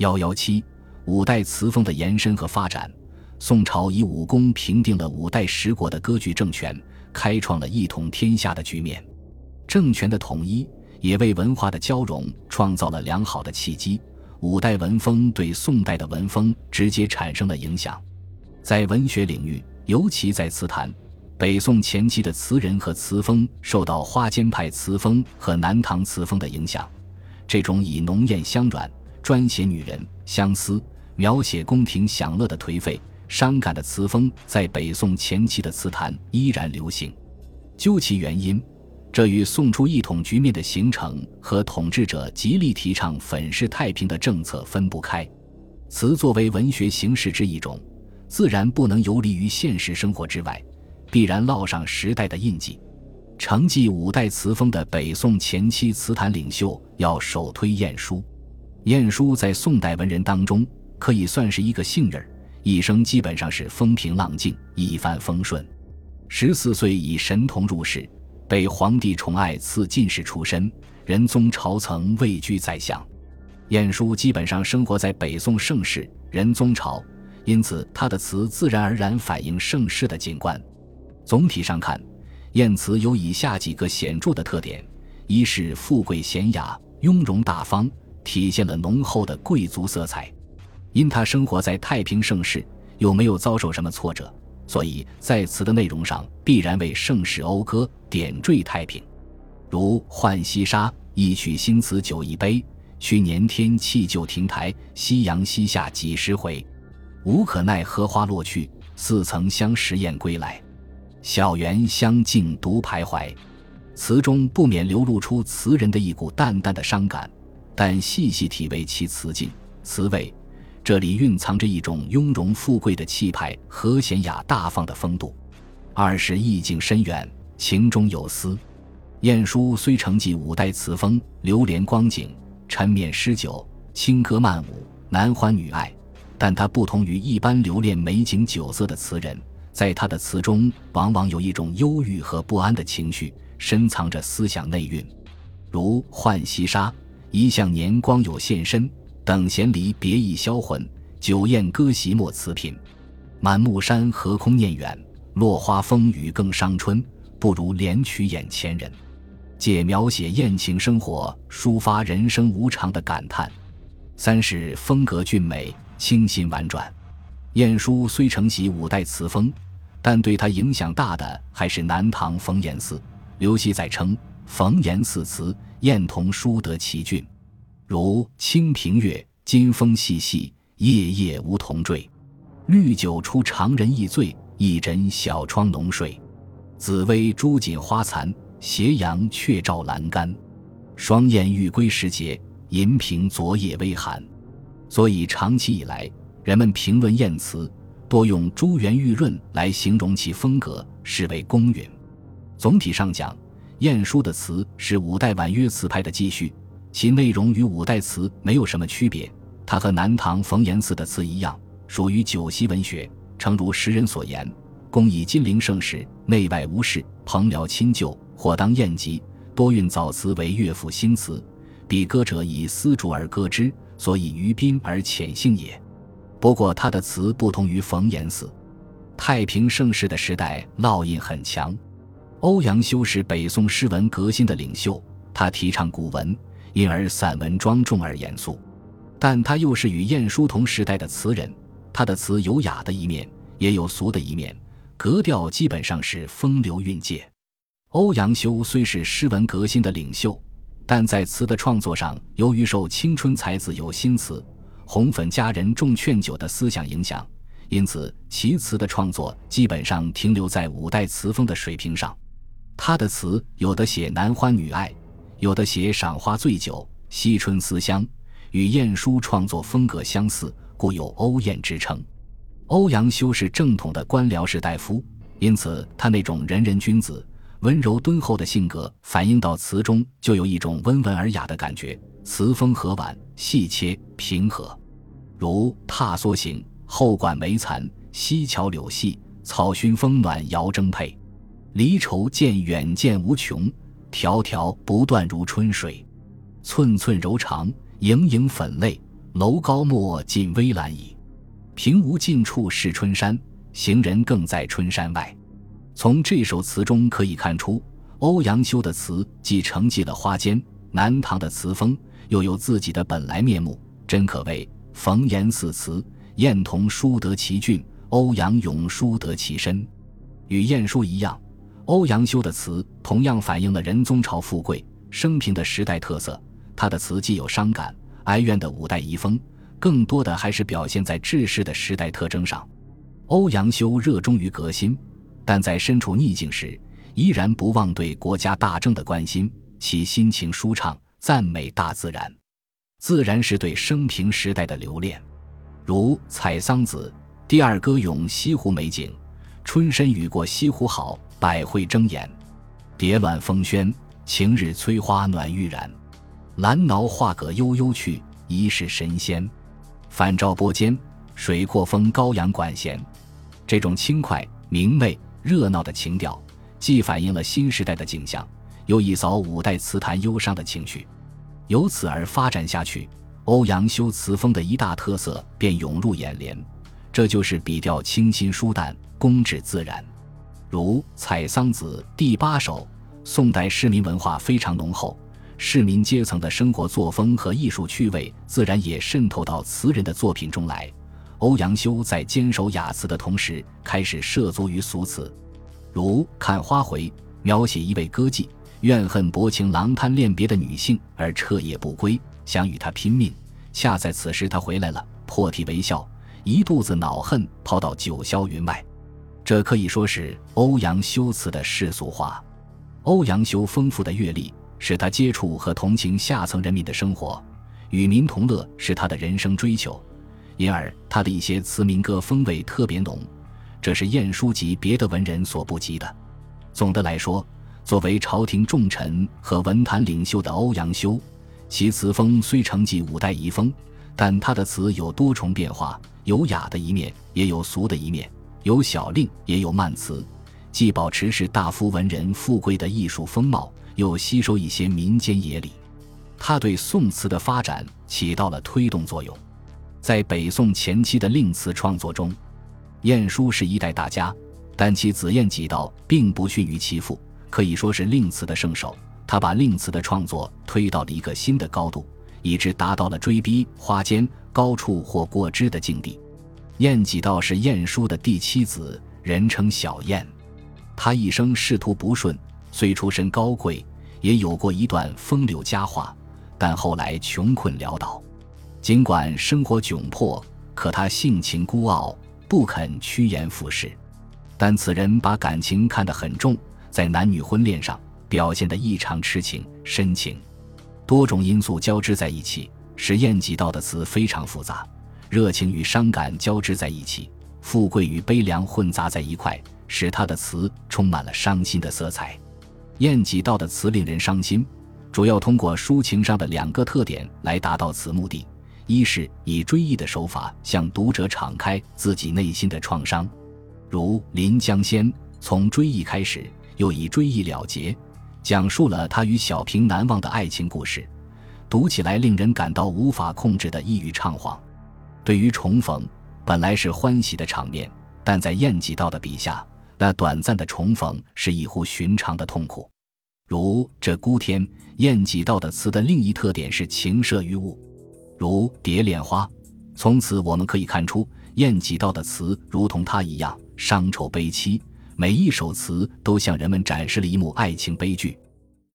幺幺七，五代词风的延伸和发展。宋朝以武功平定了五代十国的割据政权，开创了一统天下的局面。政权的统一也为文化的交融创造了良好的契机。五代文风对宋代的文风直接产生了影响。在文学领域，尤其在词坛，北宋前期的词人和词风受到花间派词风和南唐词风的影响。这种以浓艳香软、专写女人、相思、描写宫廷享乐的颓废。伤感的词风在北宋前期的词坛依然流行。究其原因，这与宋初一统局面的形成和统治者极力提倡粉饰太平的政策分不开。词作为文学形式之一种，自然不能游离于现实生活之外，必然烙上时代的印记。承继五代词风的北宋前期词坛领袖要首推晏殊。晏殊在宋代文人当中可以算是一个幸运儿。一生基本上是风平浪静、一帆风顺。十四岁以神童入仕，被皇帝宠爱，赐进士出身。仁宗朝曾位居宰相。晏殊基本上生活在北宋盛世仁宗朝，因此他的词自然而然反映盛世的景观。总体上看，晏词有以下几个显著的特点：一是富贵娴雅、雍容大方，体现了浓厚的贵族色彩。因他生活在太平盛世，又没有遭受什么挫折，所以在词的内容上必然为盛世讴歌，点缀太平。如《浣溪沙》一曲新词酒一杯，去年天气旧亭台，夕阳西下几时回？无可奈何花落去，似曾相识燕归来。小园香径独徘徊。词中不免流露出词人的一股淡淡的伤感，但细细体味其词境、词味。这里蕴藏着一种雍容富贵的气派和娴雅大方的风度。二是意境深远，情中有思。晏殊虽承继五代词风，流连光景，沉湎诗酒，轻歌曼舞，男欢女爱，但他不同于一般留恋美景酒色的词人，在他的词中往往有一种忧郁和不安的情绪，深藏着思想内蕴。如《浣溪沙》，一向年光有现身。等闲离别意销魂，酒宴歌席莫辞频。满目山河空念远，落花风雨更伤春。不如怜取眼前人。借描写宴情生活，抒发人生无常的感叹。三是风格俊美，清新婉转。晏殊虽承袭五代词风，但对他影响大的还是南唐冯延巳。刘熙载称冯延巳词，晏同书得其俊。如清平乐，金风细细，夜夜梧桐坠。绿酒出长人易醉，一枕小窗浓睡。紫薇朱锦花残，斜阳却照阑干。双燕欲归时节，银屏昨夜微寒。所以长期以来，人们评论晏词，多用珠圆玉润来形容其风格，视为公允。总体上讲，晏殊的词是五代婉约词派的继续。其内容与五代词没有什么区别，它和南唐冯延巳的词一样，属于九溪文学。诚如时人所言：“公以金陵盛世，内外无事，朋僚亲旧，或当宴集，多运早词为乐府新词。比歌者以丝竹而歌之，所以于宾而浅性也。”不过，他的词不同于冯延巳。太平盛世的时代烙印很强。欧阳修是北宋诗文革新的领袖，他提倡古文。因而散文庄重而严肃，但他又是与晏殊同时代的词人，他的词有雅的一面，也有俗的一面，格调基本上是风流韵界。欧阳修虽是诗文革新的领袖，但在词的创作上，由于受青春才子有新词、红粉佳人重劝酒的思想影响，因此其词的创作基本上停留在五代词风的水平上。他的词有的写男欢女爱。有的写赏花醉酒、惜春思乡，与晏殊创作风格相似，故有欧晏之称。欧阳修是正统的官僚士大夫，因此他那种仁人君子、温柔敦厚的性格反映到词中，就有一种温文尔雅的感觉，词风和婉、细切、平和。如《踏梭行》：“后馆梅残，溪桥柳细，草熏风暖遥征配。离愁渐远渐无穷。”迢迢不断如春水，寸寸柔肠，盈盈粉泪，楼高莫近危阑矣。平无尽处是春山，行人更在春山外。从这首词中可以看出，欧阳修的词既承继了花间、南唐的词风，又有自己的本来面目，真可谓逢言似词，燕同书得其俊，欧阳永书得其深。与晏殊一样，欧阳修的词同样反映了仁宗朝富贵生平的时代特色。他的词既有伤感哀怨的五代遗风，更多的还是表现在治世的时代特征上。欧阳修热衷于革新。但在身处逆境时，依然不忘对国家大政的关心，其心情舒畅，赞美大自然。自然是对生平时代的留恋，如《采桑子》第二歌咏西湖美景：“春深雨过西湖好，百卉争妍。蝶乱风喧，晴日催花暖欲燃。兰挠画葛悠悠去，疑是神仙。返照波间，水阔风高扬管弦。”这种轻快明媚。热闹的情调，既反映了新时代的景象，又一扫五代词坛忧伤的情绪，由此而发展下去。欧阳修词风的一大特色便涌入眼帘，这就是笔调清新舒淡，工致自然。如《采桑子》第八首，宋代市民文化非常浓厚，市民阶层的生活作风和艺术趣味自然也渗透到词人的作品中来。欧阳修在坚守雅词的同时，开始涉足于俗词，如《看花回》，描写一位歌妓怨恨薄情郎贪恋别的女性而彻夜不归，想与他拼命。恰在此时，他回来了，破涕为笑，一肚子恼恨抛到九霄云外。这可以说是欧阳修词的世俗化。欧阳修丰富的阅历，使他接触和同情下层人民的生活，与民同乐是他的人生追求。因而，他的一些词民歌风味特别浓，这是晏殊及别的文人所不及的。总的来说，作为朝廷重臣和文坛领袖的欧阳修，其词风虽承继五代遗风，但他的词有多重变化，有雅的一面，也有俗的一面；有小令，也有慢词，既保持士大夫文人富贵的艺术风貌，又吸收一些民间野理。他对宋词的发展起到了推动作用。在北宋前期的令词创作中，晏殊是一代大家，但其子晏几道并不逊于其父，可以说是令词的圣手。他把令词的创作推到了一个新的高度，以致达到了追逼花间高处或过之的境地。晏几道是晏殊的第七子，人称小晏。他一生仕途不顺，虽出身高贵，也有过一段风流佳话，但后来穷困潦倒。尽管生活窘迫，可他性情孤傲，不肯趋炎附势。但此人把感情看得很重，在男女婚恋上表现得异常痴情深情。多种因素交织在一起，使晏几道的词非常复杂。热情与伤感交织在一起，富贵与悲凉混杂在一块，使他的词充满了伤心的色彩。晏几道的词令人伤心，主要通过抒情上的两个特点来达到此目的。一是以追忆的手法向读者敞开自己内心的创伤，如《临江仙》，从追忆开始，又以追忆了结，讲述了他与小平难忘的爱情故事，读起来令人感到无法控制的抑郁畅慌。对于重逢，本来是欢喜的场面，但在晏几道的笔下，那短暂的重逢是异乎寻常的痛苦。如这孤天，晏几道的词的另一特点是情摄于物。如《蝶恋花》，从此我们可以看出，晏几道的词如同他一样伤愁悲戚，每一首词都向人们展示了一幕爱情悲剧。